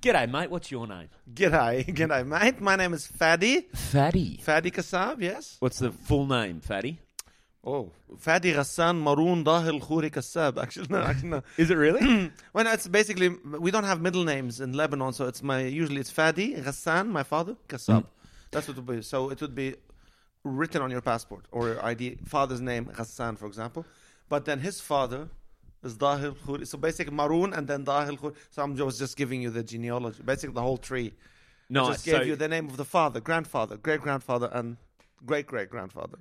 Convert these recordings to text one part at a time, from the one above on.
G'day, mate. What's your name? G'day, g'day, mate. My name is Fadi. Fatty. Fadi Kassab, yes. What's the full name, Fatty? Oh, Fadi Ghassan Maroon Dahil Khouri Kassab. Actually, no, actually, no. Is it really? Well, no, it's basically, we don't have middle names in Lebanon, so it's my, usually it's Fadi Ghassan, my father, Kassab. Mm. That's what it would be. So it would be written on your passport or your ID, father's name, Ghassan, for example. But then his father is Dahil Khouri. So basically Maroon and then Dahil Khouri. So I'm just, just giving you the genealogy, basically the whole tree. No, I just gave So- you the name of the father, grandfather, great grandfather, and great great grandfather.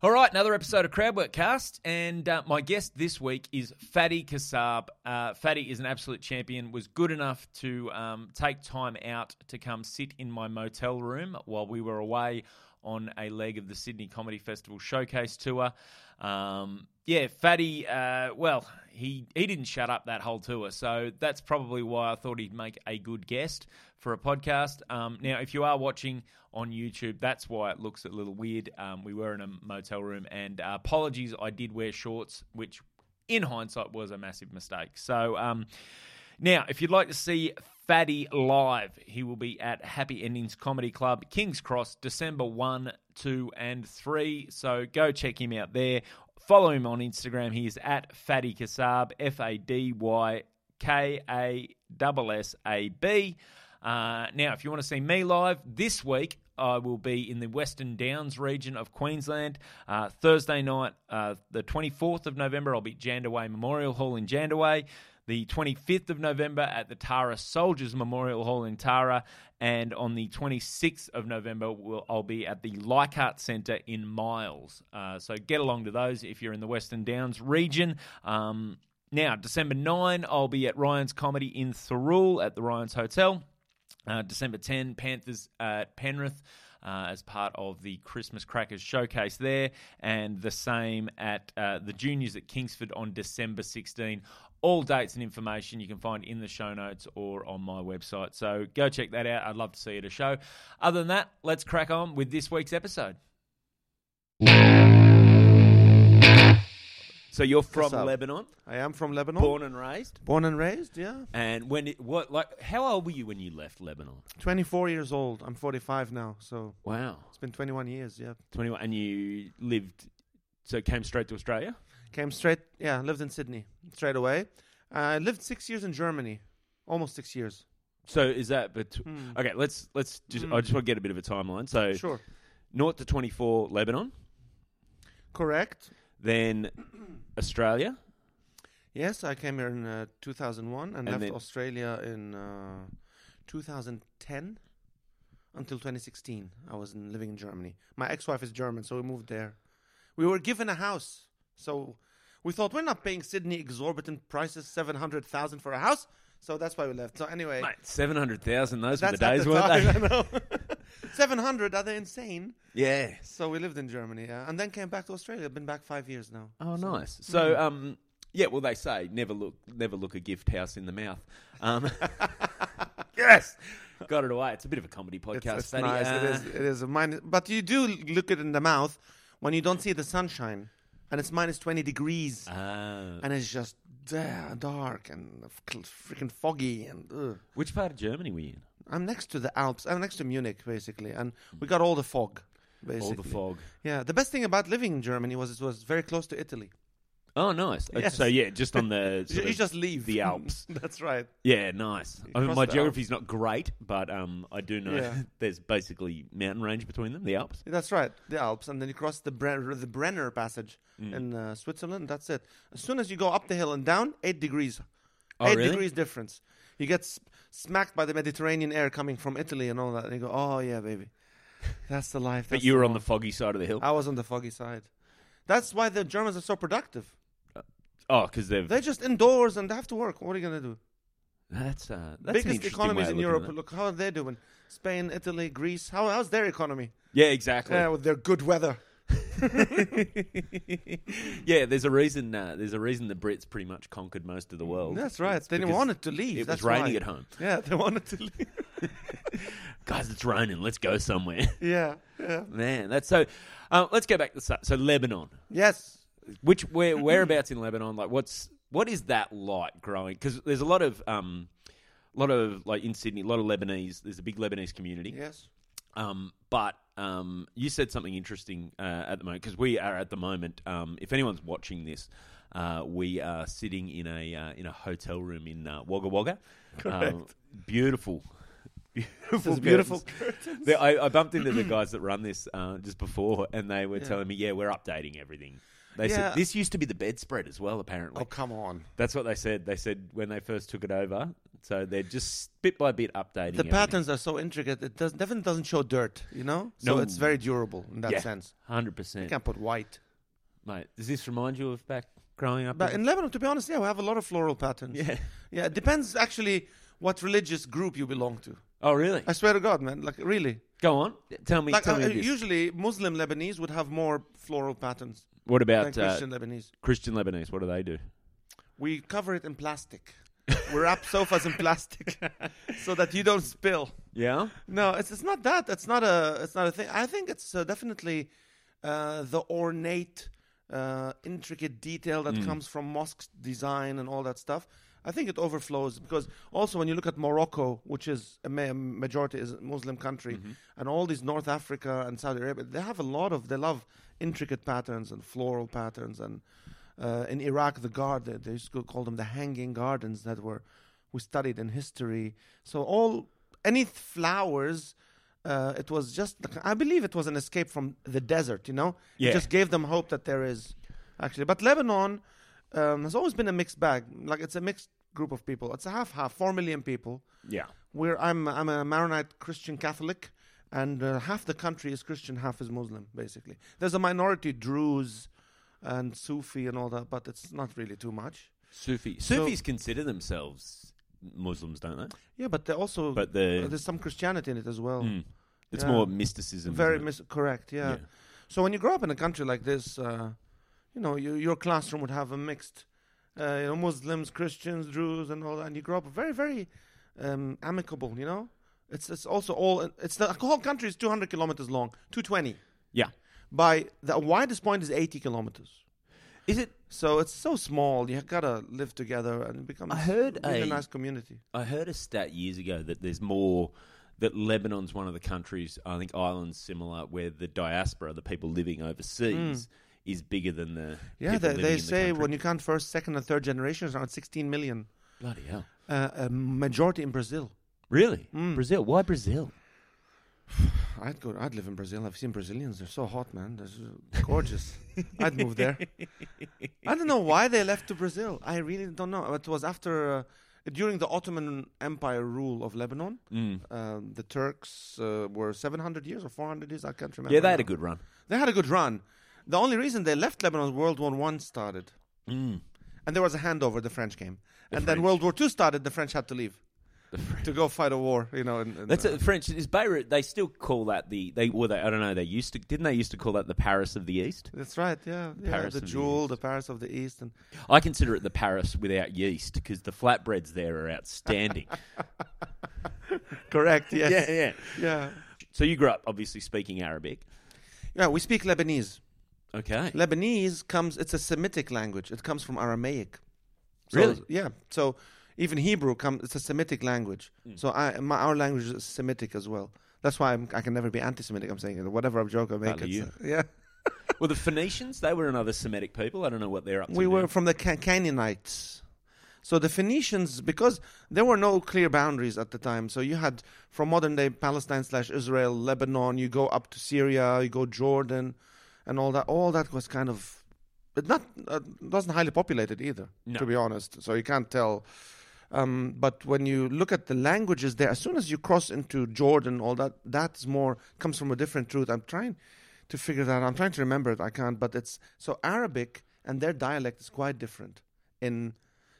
All right, another episode of Crowdwork Cast, and uh, my guest this week is Fatty Kassab. Uh, Fatty is an absolute champion. Was good enough to um, take time out to come sit in my motel room while we were away on a leg of the Sydney Comedy Festival showcase tour. Um, yeah, Fatty. Uh, well, he he didn't shut up that whole tour, so that's probably why I thought he'd make a good guest for a podcast. Um, now, if you are watching on YouTube, that's why it looks a little weird. Um, we were in a motel room, and uh, apologies, I did wear shorts, which in hindsight was a massive mistake. So, um, now, if you'd like to see Fatty live, he will be at Happy Endings Comedy Club, King's Cross, December 1, 2, and 3. So go check him out there. Follow him on Instagram. He is at Fatty Kassab, F A D Y K A S S A B. Uh, now, if you want to see me live this week, I will be in the Western Downs region of Queensland. Uh, Thursday night, uh, the 24th of November, I'll be at Jandowae Memorial Hall in Jandowae. The 25th of November at the Tara Soldiers Memorial Hall in Tara. And on the 26th of November, we'll, I'll be at the Leichhardt Centre in Miles. Uh, so get along to those if you're in the Western Downs region. Um, now, December 9, I'll be at Ryan's Comedy in Thirroul at the Ryan's Hotel. Uh, December 10, Panthers at Penrith uh, as part of the Christmas Crackers showcase there, and the same at uh, the juniors at Kingsford on December 16. All dates and information you can find in the show notes or on my website. So go check that out. I'd love to see you at a show. Other than that, let's crack on with this week's episode. So you're from? Lebanon, I am from Lebanon, born and raised, born and raised. Yeah, and when it, what like how old were you when you left Lebanon? 24 years old. I'm 45 now, so Wow. it's been 21 years. Yeah, 21 and you lived so came straight to australia came straight. Yeah, lived in Sydney straight away. I lived six years in Germany, almost six years. so is that but Hmm. okay let's let's just i Mm. just want to get a bit of a timeline so Sure, 0 to 24 lebanon correct. then australia Yes, I came here in uh, 2001 and, And left Australia in uh, 2010 until 2016. I was in, living in Germany. My ex-wife is German, so we moved there. We were given a house, so we thought we're not paying Sydney exorbitant prices, 700,000 for a house. So that's why we left. So anyway, 700000 those were the days the weren't they I know. 700, are they insane? yeah So we lived in Germany, yeah, and then came back to Australia. Been back five years now. oh So- nice so um yeah well they say never look never look a gift house in the mouth um yes got it away it's a bit of a comedy It's, podcast it's Fatty. nice. it Uh, is. It is a minus, but you do look it in the mouth when you don't see the sunshine, and it's minus twenty degrees, ah. and it's just da- dark and freaking foggy. And ugh. which part of germany were you in I'm next to the Alps. I'm next to Munich, basically, and we got all the fog. Basically, all the fog Yeah, the best thing about living in Germany was it was very close to Italy. Oh, nice. Uh, Yes. So yeah, just on the You, sort you of- just leave the Alps. That's right. yeah, nice. I mean, cross my the geography's not great, but um, I do know Yeah. there's basically mountain range between them, the Alps. That's right, the Alps, and then you cross the the Brenner Passage Mm. in uh, Switzerland. That's it. As soon as you go up the hill and down, eight degrees. Oh, eight really? degrees difference. You get s- smacked by the Mediterranean air coming from Italy and all that, and you go, "Oh yeah, baby, that's the life." But that's you were on the foggy side of the hill. I was on the foggy side. That's why the Germans are so productive. Oh, because they've They're just indoors and they have to work. What are you gonna do? that's uh, that's an Biggest interesting economies way of in looking Europe. it. Look how are they doing? Spain, Italy, Greece. How how's their economy? Yeah, exactly. Yeah, with their good weather. yeah, there's a reason. Uh, there's a reason the Brits pretty much conquered most of the world. That's right. It's They didn't because want it to leave. It That's was raining why. at home. Yeah, they wanted to leave. Guys, it's raining. Let's go somewhere. yeah, yeah. Man, that's so. Uh, let's go back to the start. So Lebanon. Yes. Which where whereabouts in Lebanon? Like, what's what is that like growing? Because there's a lot of um, a lot of like in Sydney, a lot of Lebanese. There's a big Lebanese community. Yes. Um, but um, you said something interesting uh, at the moment because we are at the moment. Um, if anyone's watching this, uh, we are sitting in a uh, in a hotel room in uh, Wagga Wagga. Correct. Um, beautiful, beautiful, beautiful I, I bumped into the guys that run this uh, just before, and they were Yeah. telling me, "Yeah, we're updating everything." They Yeah. said this used to be the bedspread as well. Apparently, Oh, come on. that's what they said. They said when they first took it over, so they're just bit by bit updating. The everything. patterns are so intricate. It does, definitely doesn't show dirt, you know? So No. it's very durable in that Yeah. sense. hundred You percent, can't put white. mate. Does this remind you of back growing up? But in Lebanon, to be honest, yeah, we have a lot of floral patterns. yeah. Yeah, it depends actually what religious group you belong to. Oh, really? I swear to God, man. Like, really. Go on. Tell me. Like, tell uh, me this. usually, Muslim Lebanese would have more floral patterns what than about uh, Christian Lebanese. Christian Lebanese? What do they do? We cover it in plastic. we wrap sofas in plastic so that you don't spill. Yeah. No, it's it's not that. It's not a it's not a thing. I think it's uh, definitely uh, the ornate, uh, intricate detail that comes from mosque design and all that stuff. I think it overflows because also when you look at Morocco, which is a majority is a Muslim country, and all these North Africa and Saudi Arabia, they have a lot of they love intricate patterns and floral patterns and. Uh, in Iraq, the garden they, they used to call them the hanging gardens that were we studied in history. So all any flowers, uh, it was just I believe it was an escape from the desert. You know, Yeah. it just gave them hope that there is actually. But Lebanon um, has always been a mixed bag. Like it's a mixed group of people. It's a half half, four million people. Yeah. Where I'm I'm a Maronite Christian Catholic, and uh, half the country is Christian, half is Muslim. Basically, there's a minority Druze and Sufi and all that, but it's not really too much. Sufi. So- Sufis consider themselves Muslims, don't they? Yeah, but they also But the uh, there's some Christianity in it as well. Mm. it's Yeah. more mysticism. Very mis- correct. Yeah. Yeah. So when you grow up in a country like this, uh, you know, you, your classroom would have a mixed, uh, you know, Muslims, Christians, Druze, and all that. And you grow up very, very um, amicable. You know, it's it's also all. It's the whole country is 200 kilometers long, 220. Yeah. By the widest point is 80 kilometers. Is it? So it's so small. You gotta live together, and become. becomes I heard really a nice community. I heard a stat years ago that there's more. That Lebanon's one of the countries, I think Ireland's similar, where the diaspora, the people living overseas, is bigger than the. Yeah, they, they in the say when you count first, second, and third generations, around 16 million. bloody hell, Uh, a majority in Brazil. really Mm. Brazil? Why Brazil? I'd go. I'd live in Brazil. I've seen Brazilians. They're so hot, man. They're gorgeous. I'd move there. I don't know why they left to Brazil. I really don't know. It was after uh, during the Ottoman Empire rule of Lebanon. Mm. Um, the Turks uh, were 700 years or 400 years. I can't remember. Yeah, they had a good run. They had a good run. The only reason they left Lebanon, World War One started, Mm. and there was a handover. The French came, The and then World War Two started. The French had to leave to go fight a war. You know, and, and, That's uh, French. Is Beirut? They still call that the they. Well, they, I don't know. They used to didn't they used to call that the Paris of the East? That's right. Yeah, yeah. Paris the the jewel, East. the Paris of the East, and I consider it the Paris without yeast because the flatbreads there are outstanding. correct. Yes. Yeah, yeah. yeah. So you grew up obviously speaking Arabic. Yeah, we speak Lebanese. Okay. Lebanese comes, it's a Semitic language. It comes from Aramaic. So, Really? Yeah. So even Hebrew comes, it's a Semitic language. Hmm. So I, my, our language is Semitic as well. That's why I'm, I can never be anti-Semitic. I'm saying it. Whatever joke I make, it's, you. uh, yeah. Well, the Phoenicians they were another Semitic people. I don't know what they're up to. We now. were from the Ca- Canaanites. So the Phoenicians, because there were no clear boundaries at the time, so you had from modern day Palestine slash Israel, Lebanon, you go up to Syria, you go Jordan, and all that. All that was kind of, not uh, wasn't highly populated either, No. to be honest. So you can't tell. Um, but when you look at the languages there, as soon as you cross into Jordan, all that that's more comes from a different truth. I'm trying to figure that. out. I'm trying to remember it. I can't. But it's so Arabic and their dialect is quite different in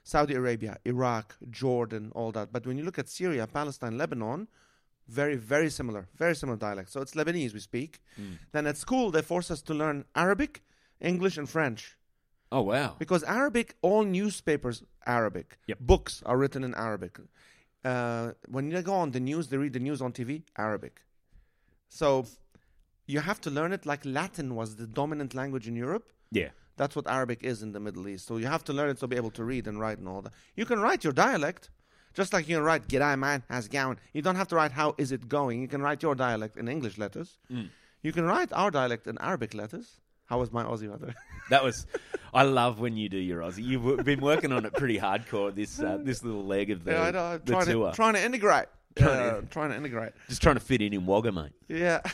Saudi Arabia, Iraq, Jordan, all that. But when you look at Syria, Palestine, Lebanon, Very, very similar. Very similar dialect. So it's Lebanese we speak. Mm. Then at school, they force us to learn Arabic, English, and French. Oh wow. Because Arabic, all newspapers Arabic. Yep. Books are written in Arabic. Uh, when you go on the news, they read the news on TV, Arabic. So you have to learn it like Latin was the dominant language in Europe. Yeah. That's what Arabic is in the Middle East. So you have to learn it to be able to read and write and all that. You can write your dialect, just like you can write "G'day man, how's it going?" You don't have to write "How is it going?" You can write your dialect in English letters. Mm. You can write our dialect in Arabic letters. How was my Aussie weather? That was. I love when you do your Aussie. You've been working on it pretty hardcore. This uh, this little leg of the, yeah, I know. I'm the trying tour. to trying to integrate. Trying Yeah, to- trying to integrate. Just trying to fit in in Wagga, mate. Yeah.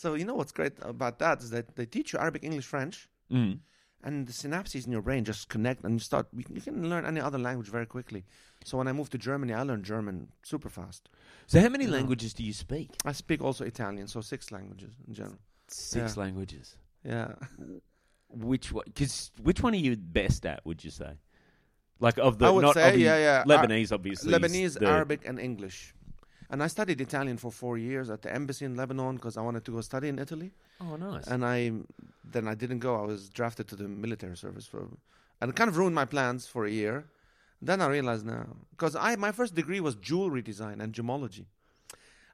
So you know what's great about that is that they teach you Arabic, English, French, Mm. And the synapses in your brain just connect, and you start. You can- you can learn any other language very quickly. So when I moved to Germany, I learned German super fast. So how many Yeah. languages do you speak? I speak also Italian, so six languages in general. Six Yeah. languages. Yeah. Which one? Because which one are you best at? Would you say? Like of the I would not say, yeah, yeah. Lebanese, obviously. is Lebanese, Arabic, and English. And I studied Italian for four years at the embassy in Lebanon because I wanted to go study in Italy. Oh, nice. And I then I didn't go. I was drafted to the military service for, and it kind of ruined my plans for a year. Then I realized now because I my first degree was jewelry design and gemology.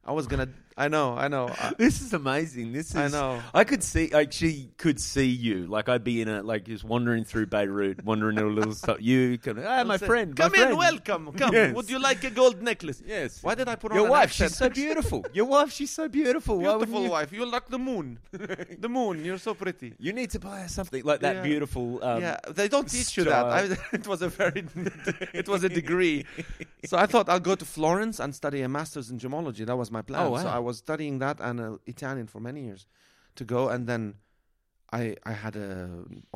I was gonna. I know. I know. I, this is amazing. This is. I know. I could see. I actually could see you. Like I'd be in a like just wandering through Beirut, wandering a little. stuff. You come. Ah, my say, friend. Come my in. friend." Welcome. Come. Yes. Would you like a gold necklace? Yes. Why did I put on Your wife? accent? She's so beautiful. Your wife? She's so beautiful. Beautiful you? wife. You're like the moon. the moon. You're so pretty. You need to buy her something like that Yeah. beautiful. Um, yeah, they don't teach you that. I, it was a very, it was a degree. So I thought I'll go to Florence and study a master's in gemology. That was my plan. Oh, wow. So. I was studying that and uh, Italian for many years to go, and then I I had a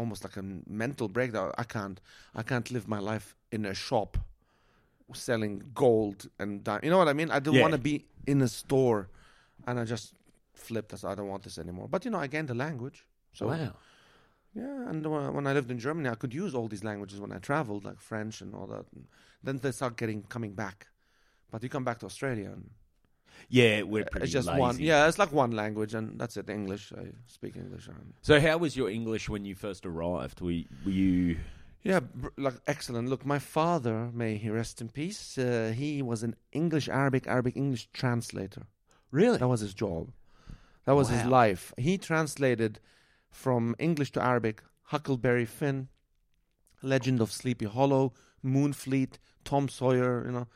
almost like a mental breakdown. I can't I can't live my life in a shop selling gold and di- you know what I mean. I don't Yeah. want to be in a store, and I just flipped. I said I don't want this anymore. But you know, I gained the language. So wow. yeah, and when when I lived in Germany, I could use all these languages when I traveled, like French and all that. And then they start getting coming back, but you come back to Australia, and Yeah, we're pretty it's just lazy. one. Yeah, it's like one language, and that's it. English. I speak English. And So, how was your English when you first arrived? Were, were you? yeah, br- like excellent. Look, my father, may he rest in peace. Uh, he was an English, Arabic, Arabic, English translator. Really? That was his job. That was his Wow. life. He translated from English to Arabic Huckleberry Finn, Legend of Sleepy Hollow, Moonfleet, Tom Sawyer, you know.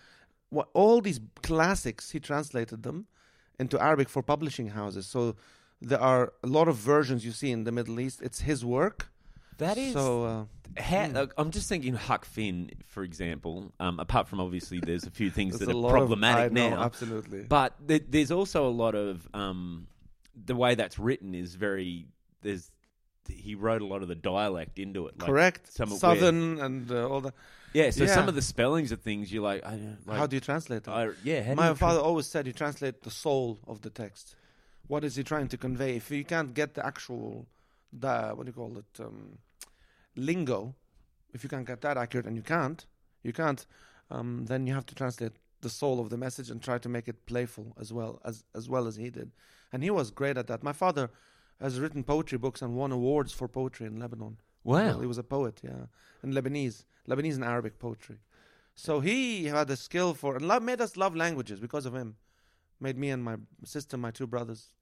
What, all these classics, he translated them into Arabic for publishing houses. So there are a lot of versions you see in the Middle East. It's his work. That is. So, uh, How, Mm. like, I'm just thinking Huck Finn, for example. Um, apart from obviously, there's a few things that are problematic of, I know, now. Absolutely. But th- there's also a lot of um, the way that's written is very. There's he wrote a lot of the dialect into it. Like, Correct. some of Southern and uh, all that. Yeah. So some of the spellings of things you're like, I like How do you translate that? I, yeah. My father always said you translate the soul of the text. What is he trying to convey? If you can't get the actual, the what do you call it, um, lingo, if you can't get that accurate, and you can't, you can't, um, then you have to translate the soul of the message and try to make it playful as well as as well as he did. And he was great at that. My father has written poetry books and won awards for poetry in Lebanon. Wow. Well, he was a poet, yeah, in Lebanese, Lebanese and Arabic poetry. So he had a skill for and love, made us love languages because of him. Made me and my sister, my two brothers,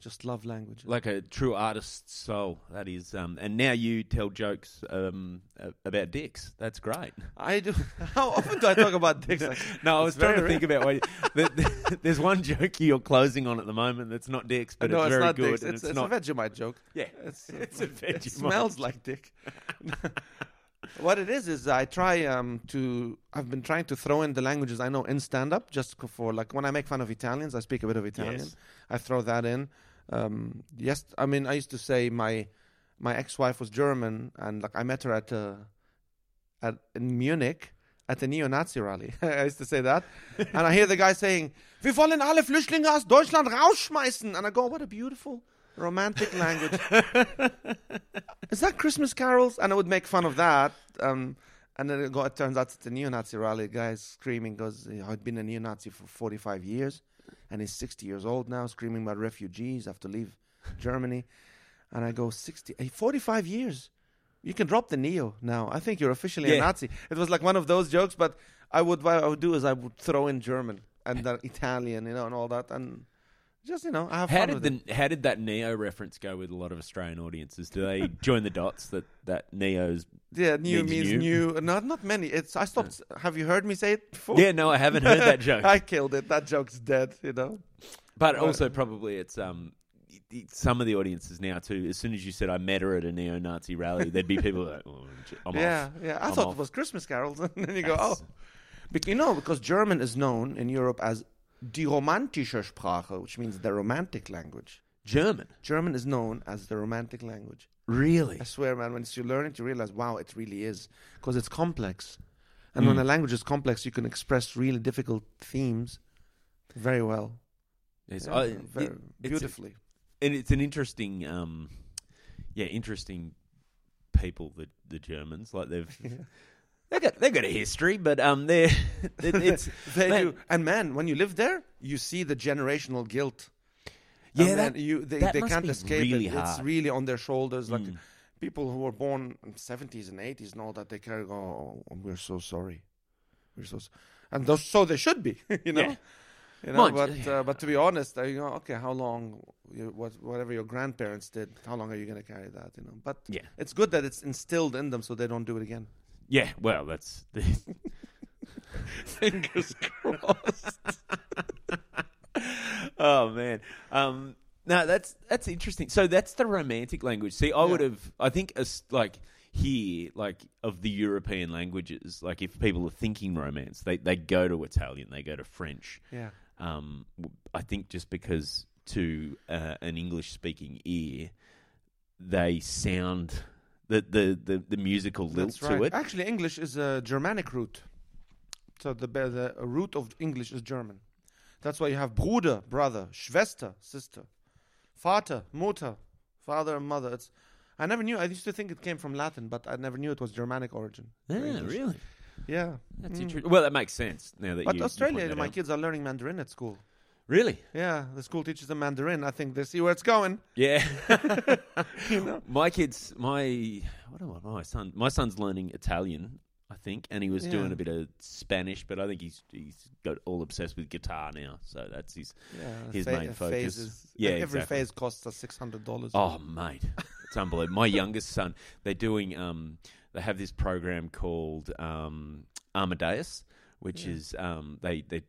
just love language. like a true artist's soul. That is, um, and now you tell jokes um, about dicks. That's great. I do. How often do I talk about dicks? Like, No, I was trying to think about the, the, there's one joke you're closing on at the moment that's not dicks, but no, it's it's very not good. dicks. and It's, it's, it's not. a Vegemite joke. yeah, It's, it's a It Vegemite. smells like dick. what it is is I try um, to. I've been trying to throw in the languages I know in stand up just for like when I make fun of Italians, I speak a bit of Italian. Yes. I throw that in. Um, yes, I mean I used to say my my ex-wife was German, and like I met her at uh, at in Munich at the neo-Nazi rally. I used to say that, and I hear the guy saying, "Wir wollen alle Flüchtlinge aus Deutschland rausschmeißen," and I go, "What a beautiful." Romantic language. Is that Christmas carols? And I would make fun of that. Um, and then it, go, it turns out it's a neo-Nazi rally. The guy's screaming because I'd been a neo-Nazi for 45 years. And he's 60 years old now, screaming about refugees, have to leave Germany. And I go, 60, eh, 45 years. You can drop the neo now. I think you're officially a Nazi. It was like one of those jokes, but I would what I would do is I would throw in German and then Italian, you know, and all that, and just you know, I have How fun did with it. the how did that Neo reference go with a lot of Australian audiences? Do they join the dots that that Neo's? Yeah, new means means, new? new. Not not many. It's I stopped. Have you heard me say it before? Yeah, no, I haven't heard that joke. I killed it. That joke's dead. You know. But Right. also probably it's um some of the audiences now too. As soon as you said I met her at a neo-Nazi rally, there'd be people like, oh, I'm yeah, off. yeah. I I'm thought off. it was Christmas carols, and then you go, oh, Bec- you know, because German is known in Europe as die romantische Sprache, which means the romantic language. German. German is known as the romantic language. Really? I swear, man. Once you learn it, you realize, wow, it really is, because it's complex. And when Mm. a language is complex, you can express really difficult themes very well, Yes, Yeah, I- very it- it's- beautifully. and it's an interesting, um, yeah, interesting people. The the Germans, like they've they got they got a history, but um, they're it, it's They man, do. And man, when you live there, you see the generational guilt. yeah, and that, you they, that they must can't be escape really it. It's really on their shoulders. Like Mm. people who were born in seventies and eighties know that, they carry. Oh, we're so sorry. We're so, s-" and those, so they should be. You know. Yeah. You know, Mind- but uh, but to be honest, uh, you know, okay, how long, you, what, whatever your grandparents did, how long are you going to carry that? You know, but yeah, it's good that it's instilled in them so they don't do it again. Yeah. Well, that's Fingers crossed. oh man. Um, no, that's that's interesting. So that's the romantic language. See, I would have. I think as like here, like of the European languages, like if people are thinking romance, they they go to Italian, they go to French. Yeah. Um, I think just because to uh, an English speaking ear, they sound the the the, the musical lilt That's to it. Actually, English is a Germanic root. So the the root of English is German. That's why you have Bruder, brother, Schwester, sister, Vater, Mutter, father and mother. It's I never knew. I used to think it came from Latin, but I never knew it was Germanic origin. Yeah, really. Yeah. That's Mm. interesting. Well, that makes sense now that But you. you Australia, that my out. kids are learning Mandarin at school. Really? Yeah, the school teaches them Mandarin. I think they see where it's going. Yeah. You know? My kids, my what do I, my son, my son's learning Italian, I think, and he was doing a bit of Spanish, but I think he's he's got all obsessed with guitar now. So that's his. Yeah, His pha- main focus. phases. Yeah, every exactly. phase costs us six hundred dollars. Oh, mate, it's unbelievable. My youngest son, they're doing. Um, they have this program called um, Amadeus, which Yeah. is um, they they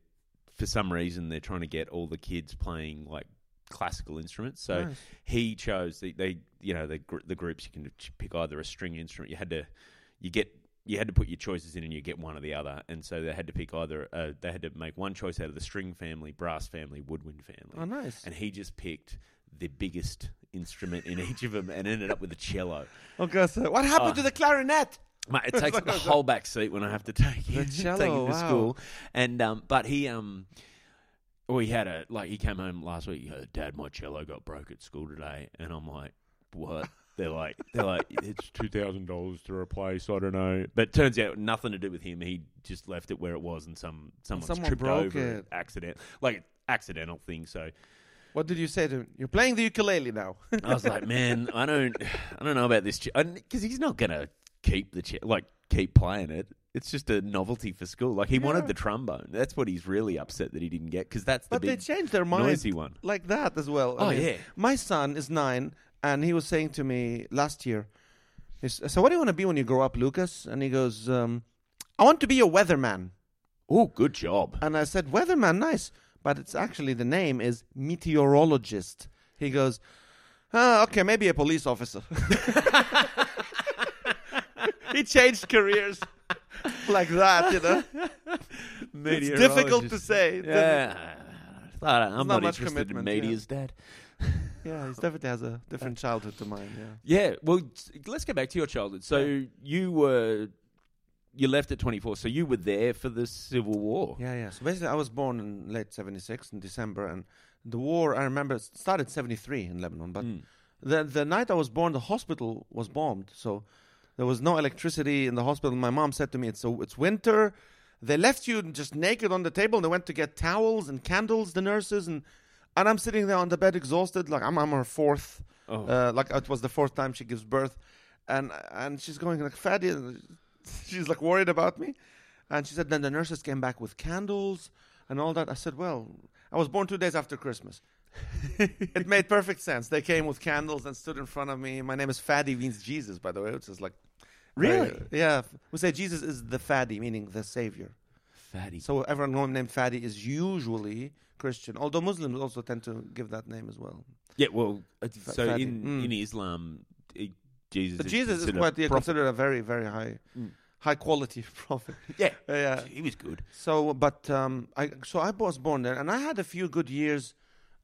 for some reason they're trying to get all the kids playing like classical instruments. So Nice. he chose the, they you know the gr- the groups you can pick either a string instrument you had to you get you had to put your choices in and you get one or the other and so they had to pick either uh, they had to make one choice out of the string family brass family woodwind family Oh, nice. and he just picked the biggest instrument in each of them and ended up with a cello Okay, so what happened Oh. to the clarinet? Mate, it takes up the whole back seat when I have to take him, take him to wow. school. And um, but he um, we had a like he came home last week. He goes, Dad, my cello got broke at school today, and I'm like, what? They're like, they're like, it's two thousand dollars to replace. I don't know, but it turns out nothing to do with him. He just left it where it was, and some someone's someone tripped over it. accident, like accidental thing. So What did you say to him? You're playing the ukulele now. I was like, man, I don't, I don't know about this because he's not gonna keep the ch- like keep playing it. It's just a novelty for school. Like he Yeah. wanted the trombone. That's what he's really upset that he didn't get because that's the but they changed their mind noisy one. like that as well. I Oh, mean, yeah. My son is nine, and he was saying to me last year, "So what do you want to be when you grow up, Lucas?" And he goes, um, "I want to be a weatherman." Oh, good job. And I said, "Weatherman, nice." But it's actually the name is meteorologist. He goes, ah, okay, maybe a police officer. he changed careers like that, you know. It's difficult to say. Yeah, I'm not not, much interested in commitment, yeah. medias, Dad. Yeah, he definitely has a different childhood to mine. Yeah. Yeah, well, let's go back to your childhood. So you were, you left at 24. So you were there for the Civil War. Yeah, yeah. So basically, I was born in late '76 in December, and the war. I remember started '73 in Lebanon, but Mm. the the night I was born, the hospital was bombed. So there was no electricity in the hospital. My mom said to me, "It's so it's winter, They left you just naked on the table. and They went to get towels and candles, the nurses, and and I'm sitting there on the bed, exhausted. Like I'm, I'm her fourth. Oh. Uh, like it was the fourth time she gives birth, and and she's going like fatty. She's like worried about me, and she said then the nurses came back with candles and all that. I said, well, I was born two days after Christmas. it made perfect sense. They came with candles and stood in front of me. My name is Fadi, means Jesus, by the way, which is like Really? uh, yeah. We say Jesus is the Fadi, meaning the Savior. Fadi. So everyone named Fadi is usually Christian, although Muslims also tend to give that name as well. Yeah, well, it's- so in, Mm. in Islam, it, Jesus But is Jesus is considered quite yeah, considered a very, very high, Mm. high quality prophet. Yeah, Uh, yeah. he was good. So, but um, I so I was born there, and I had a few good years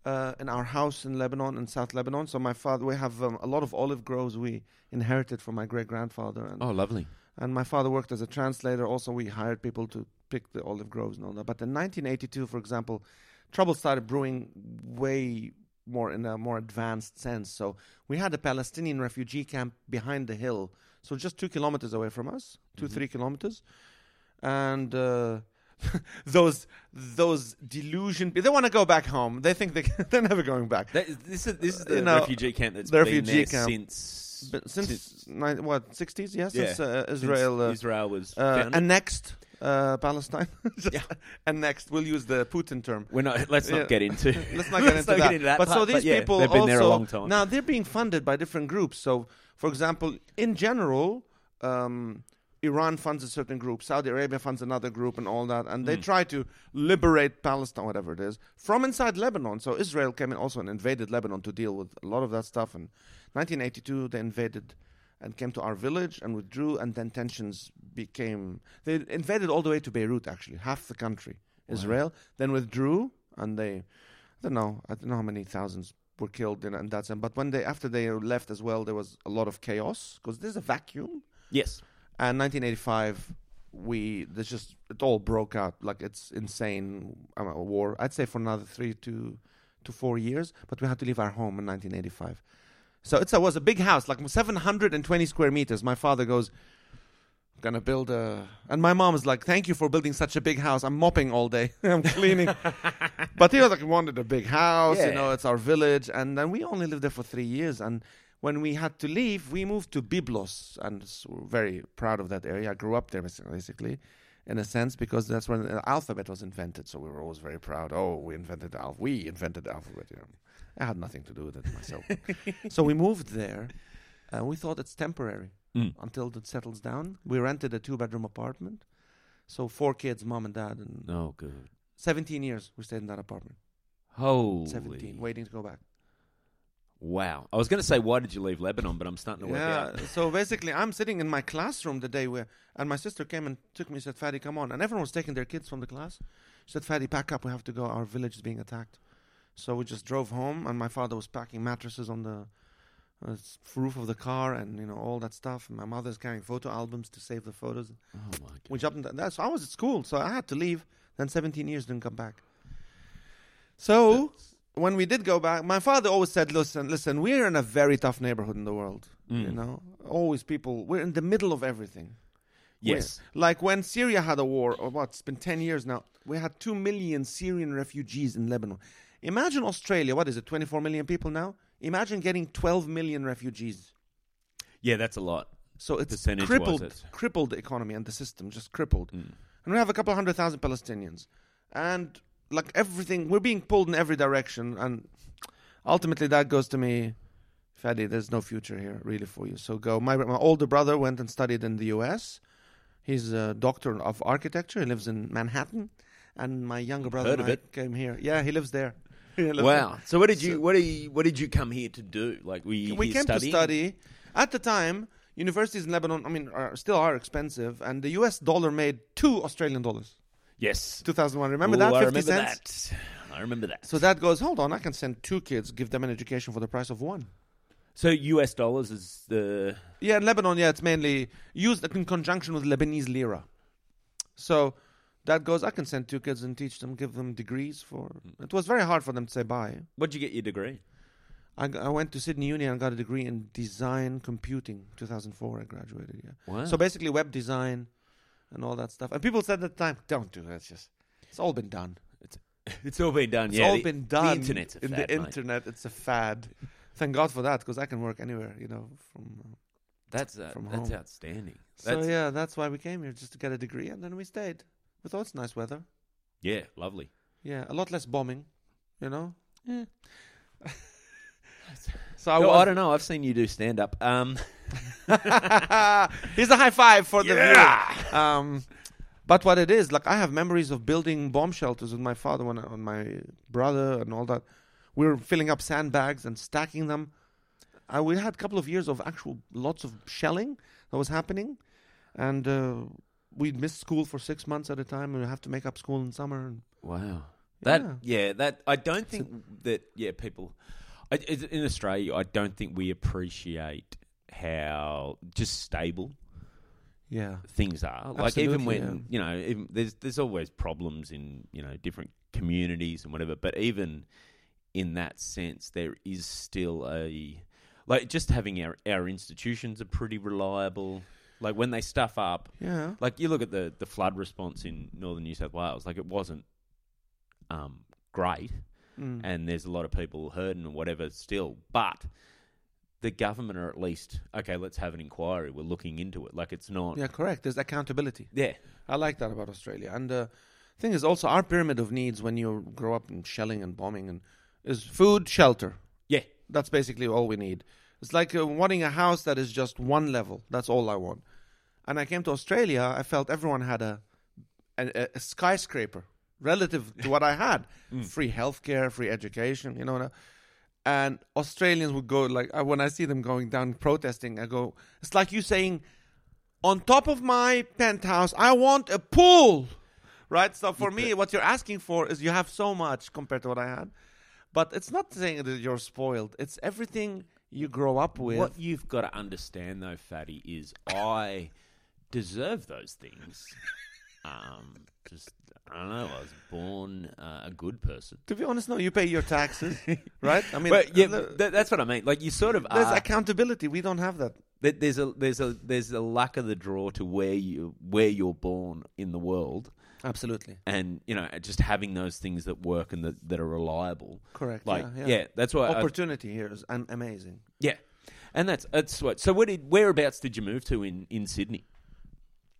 uh, in our house in Lebanon, in South Lebanon. So my father, we have um, a lot of olive groves we inherited from my great grandfather, and Oh, lovely. and my father worked as a translator. Also, we hired people to pick the olive groves and all that. But in 1982, for example, trouble started brewing way more in a more advanced sense. So we had a Palestinian refugee camp behind the hill, so just two kilometers away from us, 2 Mhm. three kilometers, and. Uh, those those delusion they want to go back home they think they they're never going back That is, this is this is You the know, refugee camp that's the been refugee there camp. since but since, ni- what 60s yeah since uh, since israel uh, Israel was uh, annexed uh, Palestine. Yeah. annexed. We'll use the Putin term. We're not. Let's not Yeah. get into. Let's not get into that. But so part, these yeah, people they've been also there a long time. now they're being funded by different groups. So, for example, in general, um, Iran funds a certain group, Saudi Arabia funds another group, and all that, and they Mm. try to liberate Palestine, whatever it is, from inside Lebanon. So Israel came in also and invaded Lebanon to deal with a lot of that stuff. And 1982, they invaded and came to our village and withdrew, and then tensions became. They invaded all the way to Beirut, actually, half the country, Wow. Israel, then withdrew, and they, I don't know, I don't know how many thousands were killed in, in that sense. But when they, after they left as well, there was a lot of chaos because there's a vacuum. yes. And 1985, we there's just it all broke out like it's insane um, war. I'd say for another three to to four years, but we had to leave our home in 1985. So it's, it was a big house, like 720 square meters. My father goes, "I'm gonna build a," and my mom is like, "Thank you for building such a big house. I'm mopping all day. I'm cleaning." but he was like, "Wanted a big house, you know. It's our village." And then we only lived there for three years, and when we had to leave, we moved to Byblos, and s- we're very proud of that area. I grew up there, basically, in a sense, because that's when the alphabet was invented. So we were always very proud. Oh, we invented the alphabet. We invented the alphabet. You know. I had nothing to do with it myself. so we moved there, and we thought it's temporary Mm. until it settles down. We rented a two-bedroom apartment. So four kids, mom and dad, and Oh, good. 17 years we stayed in that apartment. Holy. 17, waiting to go back. Wow. I was going to say, why did you leave Lebanon? But I'm starting to work Yeah. out. so basically, I'm sitting in my classroom the day where, and my sister came and took me. Said, "Fadi, come on!" And everyone was taking their kids from the class. She said, "Fadi, pack up. We have to go. Our village is being attacked." So we just drove home, and my father was packing mattresses on the uh, roof of the car, and you know all that stuff. And my mother's carrying photo albums to save the photos. Oh my god. We jumped. In that. So I was at school, so I had to leave. Then 17 years didn't come back. So when we did go back, my father always said, "Listen, listen, we're in a very tough neighborhood in the world. You Mm. know, always people. We're in the middle of everything. Yes. We're- like when Syria had a war, or what? It's been 10 years now. We had two million Syrian refugees in Lebanon. Imagine Australia. What is it? 24 million people now. Imagine getting 12 million refugees. Yeah, that's a lot. So it's crippled, it's- crippled the economy and the system, just crippled. Mm. And we have a couple hundred thousand Palestinians. And like everything, we're being pulled in every direction. And ultimately, that goes to me, Fadi, there's no future here really for you. So go. My, my older brother went and studied in the US. He's a doctor of architecture. He lives in Manhattan. And my younger brother Heard of it. came here. Yeah, he lives there. He lives there. Wow. So what did you So- what did you what did you come here to do? Like were you we came studying? to study. At the time, universities in Lebanon, I mean, are, still are expensive, and the U.S. dollar made two Australian dollars. Yes. 2001. Remember Ooh, that? I 50 remember cents. that. I remember that. So that goes. Hold on, I can send two kids, give them an education for the price of one. So US dollars is the Yeah, in Lebanon, yeah, it's mainly used in conjunction with Lebanese lira. So that goes. I can send two kids and teach them, give them degrees for. It was very hard for them to say bye. What'd you get your degree? I, I went to Sydney Uni and got a degree in design computing. 2004, I graduated. Yeah. Wow. So basically, web design, and all that stuff. And people said at the time, "Don't do that. It's just it's all been done. It's it's all been done. It's yeah, all the- been done. The internet's a in fad, the mate. internet. It's a fad. Thank God for that because I can work anywhere. You know, from uh, That's uh, from that's home. outstanding. so That's, yeah, that's why we came here just to get a degree, and then we stayed. We thought it's nice weather. yeah, lovely. Yeah, a lot less bombing. You know. Yeah. so I I, was. don't know. I've seen you do stand up. Um, Here's a high five for the Yeah. viewer. Um, but what it is, like I have memories of building bomb shelters with my father when I, and my brother and all that. We were filling up sandbags and stacking them. Uh, we had a couple of years of actual lots of shelling that was happening, and uh, we'd miss school for six months at a time, and we have to make up school in summer. And, wow. That Yeah. yeah. that I don't think that yeah people I, in Australia. I don't think we appreciate how just stable yeah, things are. Like even Absolutely, when you know, even, there's there's always problems in you know different communities and whatever. But even in that sense, there is still a like just having our our institutions are pretty reliable. Like when they stuff up, yeah, like you look at the the flood response in northern New South Wales, like it wasn't um, great, Mm. and there's a lot of people hurting and whatever still, but. The government are at least okay. Let's have an inquiry. We're looking into it. Like it's not. yeah, correct. There's accountability. yeah. I like that about Australia. And the thing is also our pyramid of needs when you grow up in shelling and bombing and is food, shelter. Yeah. That's basically all we need. It's like uh, wanting a house that is just one level. That's all I want. And I came to Australia, I felt everyone had a a, a skyscraper relative to what I had. Free healthcare, free education, you know. And Australians would go like when I see them going down protesting, I go, it's like you saying, on top of my penthouse, I want a pool. Right? So for me, what you're asking for is you have so much compared to what I had. But it's not saying that you're spoiled. It's everything you grow up with. What you've got to understand, though, Fatty, is I deserve those things. Um, just I don't know. I was born uh, a good person. To be honest, no, you pay your taxes, right? I mean, but yeah, the- th- that's what I mean. Like you sort of there's are, accountability. We don't have that. th- there's a there's a there's a luck of the draw to where you where you're born in the world, Absolutely. and you know just having those things that work and that, that are reliable. Correct. Like yeah, yeah, yeah. that's why I, Opportunity here is am- amazing. yeah, and that's that's what. So where did whereabouts did you move to in in Sydney?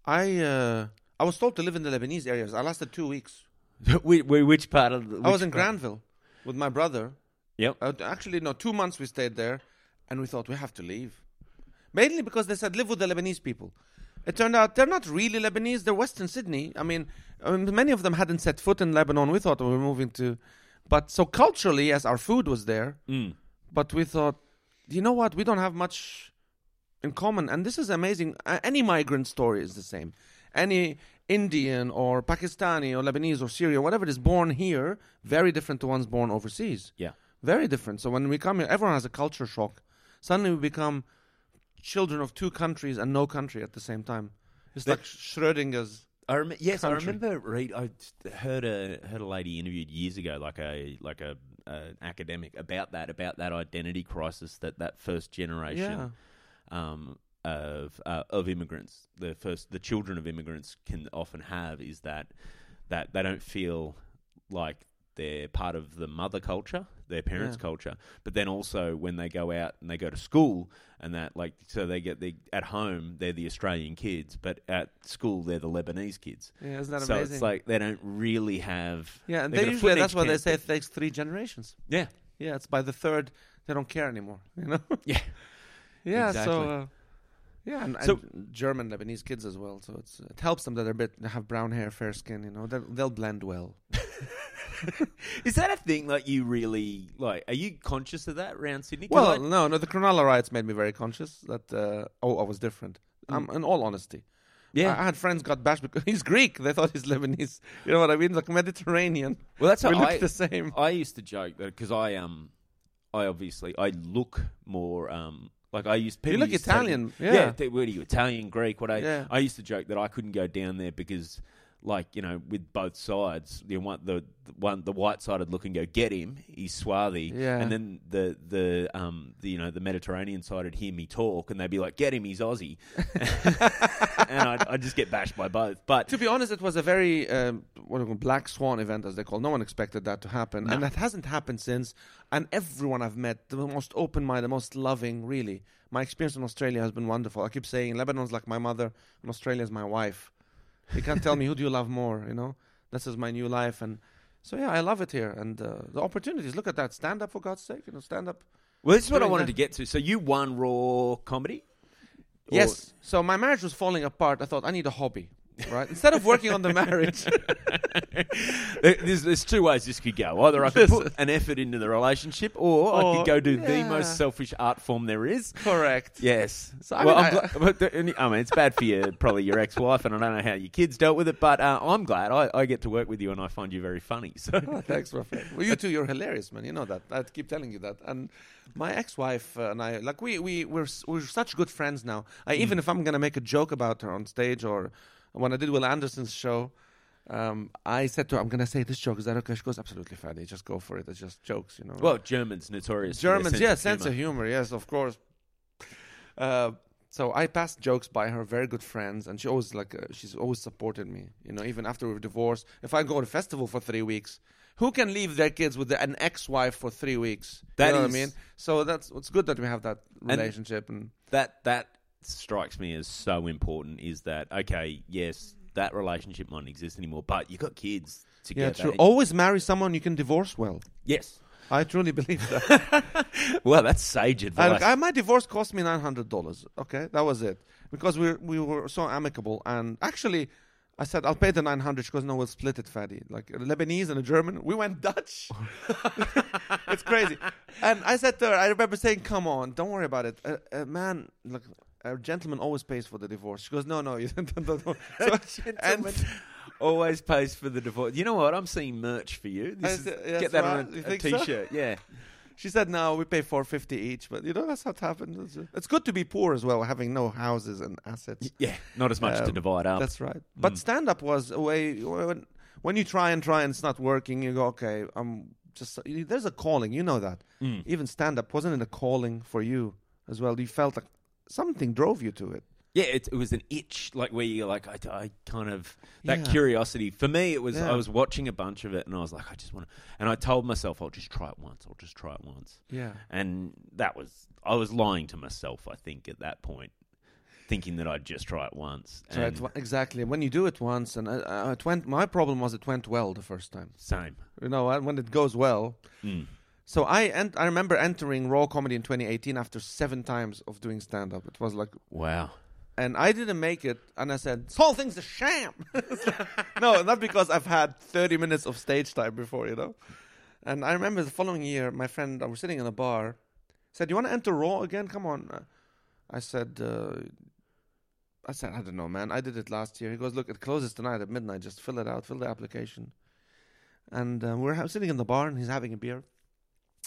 I uh, I was told to live in the Lebanese areas. I lasted two weeks. Whi- whi- which part of? The, I was which in part? Granville with my brother. Yep. Uh, actually, no, two months we stayed there, and we thought we have to leave. Mainly because they said live with the Lebanese people. It turned out they're not really Lebanese. They're Western Sydney. I mean, I mean, many of them hadn't set foot in Lebanon. We thought we were moving to, but so culturally, yes, our food was there. Mm. But we thought, you know what? We don't have much in common, and this is amazing. A- Any migrant story is the same. Any Indian or Pakistani or Lebanese or Syrian, whatever is born here, very different to ones born overseas. Yeah. Very different. So when we come here, everyone has a culture shock. Suddenly we become children of two countries and no country at the same time. It's like Schrodinger's. I rem- yes, country. I remember. Read. I heard a heard a lady interviewed years ago, like a like a academic about that about that identity crisis that that first generation um, of uh, of immigrants, the first the children of immigrants can often have is that that they don't feel like they're part of the mother culture, their parents' Yeah. culture, but then also when they go out and they go to school and that like so they get the at home they're the Australian kids, but at school they're the Lebanese kids. Yeah, isn't that so amazing? it's like they don't really have yeah, and they they got a usually that's why they say it takes three generations. yeah Yeah, it's by the third they don't care anymore. You know. yeah Yeah, Exactly. so uh, yeah, and, So- and German Lebanese kids as well. So it's it helps them that they're a bit they have brown hair, fair skin. You know, they'll, they'll blend well. Is that a thing? Like you really like? Are you conscious of that around Sydney? Well, I- no, no, the Cronulla riots made me very conscious that uh, oh, I was different. Um, in all honesty, yeah. I, I had friends got bashed because he's Greek. They thought he's Lebanese. You know what I mean? Like Mediterranean. well, that's we how look I, the same. I used to joke that because I um, I obviously I look more um. Like I used, people look used to say- Italian, yeah. yeah. they- what are you Italian, Greek? What I Yeah. I used to joke that I couldn't go down there because like you know, with both sides. You want the, the one the white sided look and go get him. He's swarthy, Yeah. and then the the um the you know the Mediterranean side would hear me talk, and they'd be like, "Get him, he's Aussie," and I'd, I'd just get bashed by both. But To be honest, it was a very um, what do you call black swan event, as they call. it. No one expected that to happen, and that hasn't happened since. And everyone I've met, the most open-minded, the most loving, really. My experience in Australia has been wonderful. I keep saying Lebanon's like my mother, and Australia's my wife. You can't tell me who do you love more. You know, this is my new life, and so yeah, I love it here. And uh, the opportunities. Look at that. Stand up for God's sake. You know, stand up. well, this is what I wanted that. to get to. So you won Raw comedy. Or- Yes. So my marriage was falling apart. I thought I need a hobby, right? Instead of working on the marriage. There- there's, there's two ways this could go. Either I could put an effort into the relationship, or I Or- could go do the yeah. most selfish art form there is. Correct. Yes. So, I well, mean, I'm I- gla- but the, I mean, it's bad for you, probably your ex-wife, and I don't know how your kids dealt with it. But uh, I'm glad I, I get to work with you, and I find you very funny. So Oh, thanks, Rafael. Well, you too, you're hilarious, man. You know that. I keep telling you that. And my ex-wife uh, and I, like, we we we're s- we're such good friends now. I, Even if I'm gonna make a joke about her on stage, or when I did Wil Anderson's show, um, I said to her, "I'm gonna say this joke. Is that okay?" She goes, "Absolutely, Fady. Just go for it. It's just jokes, you know." well, Germans notorious. Germans, sense yeah, of sense of humor, yes, of course. Uh, so I passed jokes by her, very good friends, and she always like uh, she's always supported me. You know, even after we were divorced, if I go to a festival for three weeks, who can leave their kids with an ex-wife for three weeks? That you know what is- I mean. So that's it's good that we have that relationship, and, that that strikes me as so important. Is that okay? Yes, that relationship might not exist anymore, but you got kids yeah, true. Always marry someone you can divorce well. Yes. I truly believe that. Well, that's sage I, advice. I, uh, my divorce cost me nine hundred dollars. Okay, that was it because we we were so amicable. And actually, I said I'll pay the nine hundred. She goes, no, we'll split it, Fady. Like a Lebanese and a German, we went Dutch. it's crazy. And I said to her, I remember saying, "Come on, don't worry about it. A, a man, like a gentleman, always pays for the divorce." She goes, "No, no, you don't." don't, don't. So, and Always pays for the divorce. You know what? I'm seeing merch for you. This is, that's get that right. on a, a think so? t-shirt. Yeah. she said, "No, we pay four fifty each." But you know, that's how it happened. It's, good to be poor as well, having no houses and assets. Yeah. Not as much to Um, divide up. That's right. But Mm. stand up was a way when, when you try and try and it's not working, you go, okay, I'm just there's a calling, you know that. Mm. Even stand up wasn't it a calling for you as well? You felt like something drove you to it. Yeah, it, it was an itch, like where you're like, I, I kind of that Yeah. curiosity. For me, it was Yeah. I was watching a bunch of it, and I was like, I just want to. And I told myself, I'll just try it once. I'll just try it once. Yeah. And that was I was lying to myself. I think at that point, thinking that I'd just try it once. So And exactly. When you do it once, and uh, uh, it went. My problem was it went well the first time. same. You know, and when it goes well. Mm. So I ent- I remember entering Raw Comedy in 2018 after seven times of doing stand up. It was like Wow. and I didn't make it. And I said, "This whole thing's a sham." no, not because I've had 30 minutes of stage time before, you know. And I remember the following year, my friend, I was sitting in a bar, said, "You want to enter Raw again? Come on." I said, uh, "I said I don't know, man. I did it last year." He goes, "Look, it closes tonight at midnight. Just fill it out, fill the application." And uh, we're ha- sitting in the bar, and he's having a beer.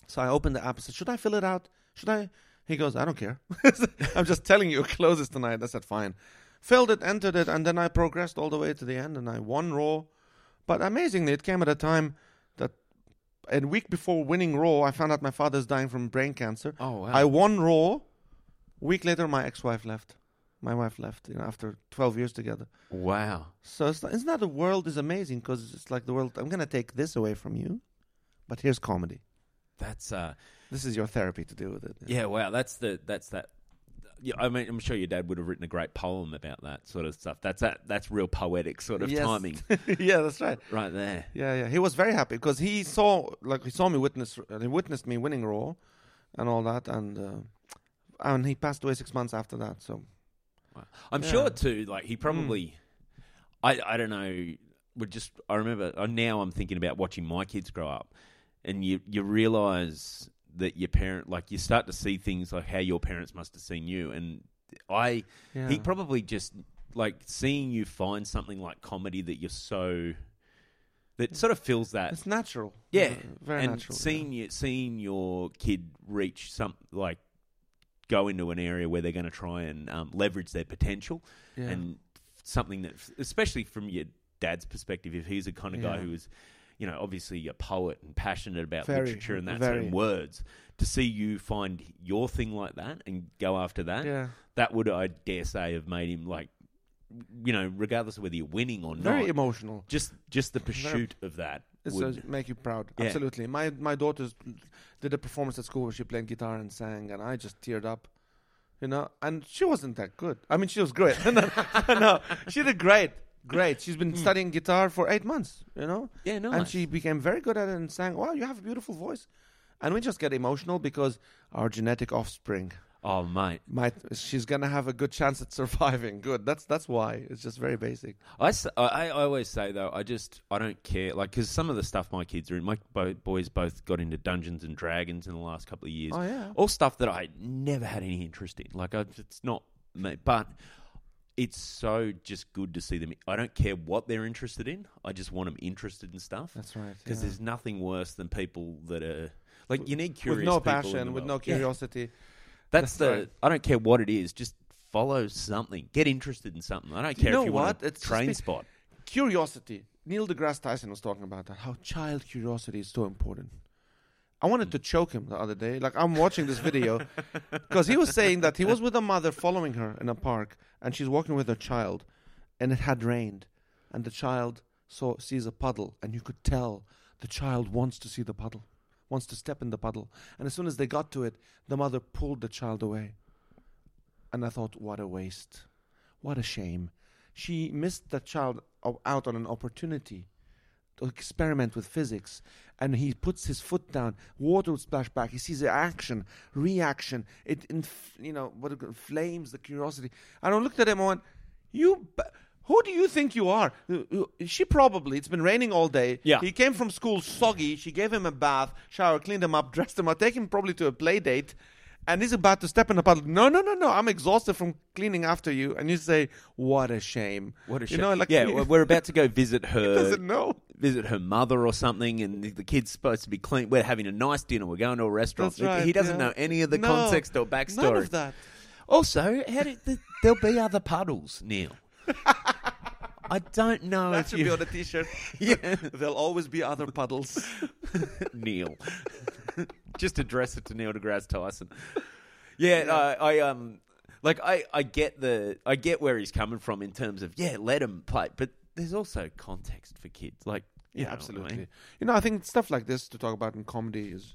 So I opened the app and said, "Should I fill it out? Should I?" He goes, "I don't care. I'm just telling you, it closes tonight." I said, "Fine." Filled it, entered it, and then I progressed all the way to the end, and I won Raw. But amazingly, it came at a time that a week before winning Raw, I found out my father's dying from brain cancer. Oh wow. I won Raw. A week later, my ex-wife left. My wife left. You know, after 12 years together. wow. So it's, isn't that the world is amazing? Because it's like the world. I'm gonna take this away from you, but here's comedy. That's uh. This is your therapy to deal with it. Yeah. Wow. That's the. That's that. Yeah, I mean, I'm sure your dad would have written a great poem about that sort of stuff. That's that. That's real poetic sort of Yes. timing, yeah, that's right. right there. Yeah, yeah. He was very happy because he saw, like, he saw me witness, uh, he witnessed me winning Raw, and all that, and uh, and he passed away six months after that. So I'm Yeah. sure too. Like he probably, I I don't know. Would just I remember uh, now I'm thinking about watching my kids grow up, and you you realize that your parent like you start to see things like how your parents must have seen you, and I yeah, he probably just like seeing you find something like comedy that you're so that sort of fills that it's natural. Yeah, very and natural. yeah. seeing you seeing your kid reach some like go into an area where they're going to try and um, leverage their potential yeah. and something that especially from your dad's perspective, if he's a kind of guy Yeah. who is, you know, obviously a poet and passionate about Very, literature and that very. and words, to see you find your thing like that and go after that, Yeah. that would, I dare say, have made him like, you know, regardless of whether you're winning or Very not, very emotional. just just the pursuit of that. Would- make you proud. Yeah. Absolutely. My my daughters did a performance at school where she played guitar and sang, and I just teared up. You know, and she wasn't that good. I mean, she was great. no, no, she did great, great. She's been hmm. studying guitar for eight months. You know, yeah, no, and she became very good at it and sang. Wow, you have a beautiful voice. And we just get emotional because our genetic offspring oh mate. She's gonna have a good chance at surviving. Good. That's that's why. It's just very basic. I I always say though, I just I don't care like because some of the stuff my kids are in, my bo- boys both got into Dungeons and Dragons in the last couple of years. Oh yeah. All stuff that I never had any interest in. Like I, it's not me, but it's so just good to see them. I don't care what they're interested in. I just want them interested in stuff That's right. because yeah. there's nothing worse than people that are like you need curious with no passion, with no Yeah. curiosity. That's, That's the. right. I don't care what it is. Just follow something. Get interested in something. I don't care know if you want what? a It's train spot. Curiosity. Neil deGrasse Tyson was talking about that. How child curiosity is so important. I wanted to choke him the other day. Like I'm watching this video because he was saying that he was with a mother following her in a park, and she's walking with her child, and it had rained, and the child saw sees a puddle, and you could tell the child wants to see the puddle, wants to step in the puddle, and as soon as they got to it, the mother pulled the child away. And I thought, what a waste, what a shame. She missed the child out on an opportunity experiment with physics and he puts his foot down water would splash back he sees the action reaction it inf- you know what it inflames the curiosity. And i looked at him and went you b- who do you think you are? Uh, uh, she probably it's been raining all day. Yeah. he came from school soggy she gave him a bath shower cleaned him up dressed him up take him probably to a play date and he's about to step in the puddle. No, no, no, no! I'm exhausted from cleaning after you. And you say, "What a shame! What a You shame. know, like yeah, he we're about to go visit her. doesn't know. visit her mother or something, and the, the kid's supposed to be clean. We're having a nice dinner. We're going to a restaurant. That's right. he doesn't yeah. know any of the No, context or backstory. None of that. Also, how did the, there'll be other puddles, Neil? I don't know That if should you, be on the t-shirt. yeah, There'll always be other puddles. Neil. Just address it to Neil deGrasse Tyson. Yeah, I, I um, like I, I get the, I get where he's coming from in terms of yeah, let him play, but there's also context for kids, like Yeah, know what I absolutely. mean? You know, I think stuff like this to talk about in comedy is.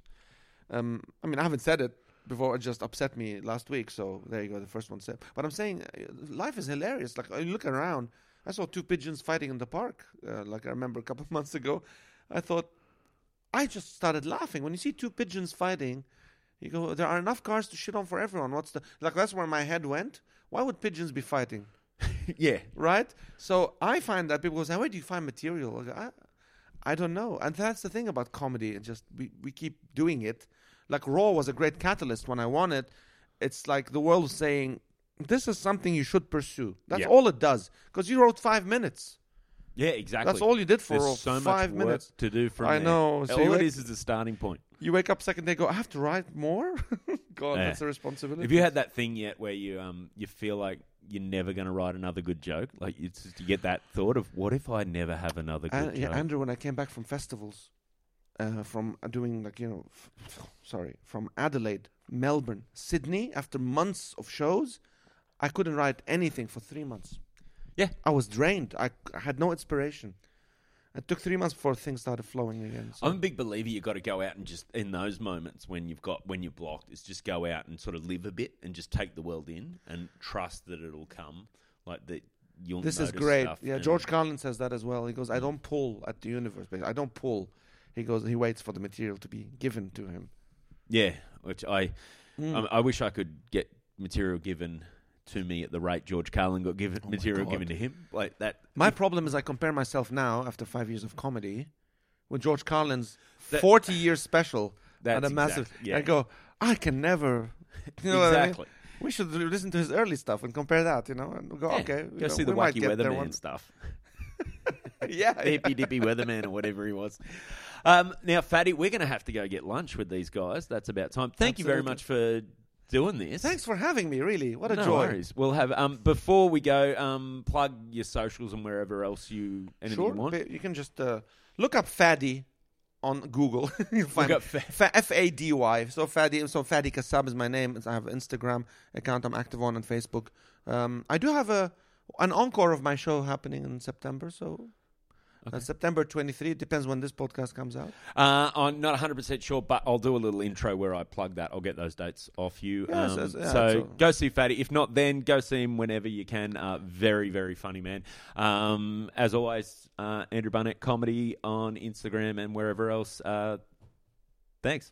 Um, I mean, I haven't said it before. It just upset me last week. So there you go. The first one said. But I'm saying, uh, life is hilarious. Like you look around. I saw two pigeons fighting in the park. Uh, like I remember a couple of months ago. I thought, I just started laughing when you see two pigeons fighting. You go, there are enough cars to shit on for everyone. What's the like? That's where my head went. Why would pigeons be fighting? yeah, right? So I find that people go say, "Where do you find material?" I, go, I, I don't know, and that's the thing about comedy. And just we we keep doing it. Like Raw was a great catalyst when I won it. It's like the world was saying, "This is something you should pursue." That's Yeah. all it does. Because you wrote five minutes. yeah, exactly. That's all you did for There's so five much minutes. to do from I there. know. So all you it is is a starting point. You wake up second day, go, "I have to write more." God, Yeah. that's a responsibility. Have you had that thing yet where you um you feel like you're never going to write another good joke? Like it's just, you get that thought of what if I never have another good An- yeah, joke? Andrew, when I came back from festivals, uh, from uh, doing like you know, f- sorry, from Adelaide, Melbourne, Sydney, after months of shows, I couldn't write anything for three months. Yeah. I was drained. I, I had no inspiration. It took three months before things started flowing again. So. I'm a big believer you've got to go out and just in those moments when you've got when you're blocked is just go out and sort of live a bit and just take the world in and trust that it'll come like that you'll this is great. Yeah, George Carlin says that as well. He goes, "I don't pull at the universe. Basically. I don't pull." He goes, he waits for the material to be given to him. yeah which I Mm. Um, I wish I could get material given to me at the rate George Carlin got given Oh material given to him. Like that. My problem is I compare myself now after five years of comedy with George Carlin's That- forty year special That's at a massive. exact- yeah. I go, I can never. You know what I mean? exactly. We should listen to his early stuff and compare that. You know, and go, Yeah. okay, you Go know, see the wacky weatherman one- stuff. yeah, the hippy dippy weatherman or whatever he was. Um, now, Fady, we're going to have to go get lunch with these guys. That's about time. Thank you very much for doing this. Thanks for having me. Really, what a no joy. worries. We'll have um before we go um plug your socials and wherever else you anything Sure, you want. you can just uh, look up Fady on Google. You'll find up Fa- Fa- F A D Y. So Fady. So Fady Kassab is my name. I have an Instagram account. I'm active on and Facebook. Um, I do have a an encore of my show happening in September. So. Uh, September 23. It depends when this podcast comes out. Uh, I'm not 100% sure, but I'll do a little intro where I plug that. I'll get those dates off you. Yes, Um, yes, yeah, so so- go see Fady. If not, then go see him whenever you can. Uh, very, very funny man. Um, as always, uh, Andrew Barnett Comedy on Instagram and wherever else. Uh, thanks.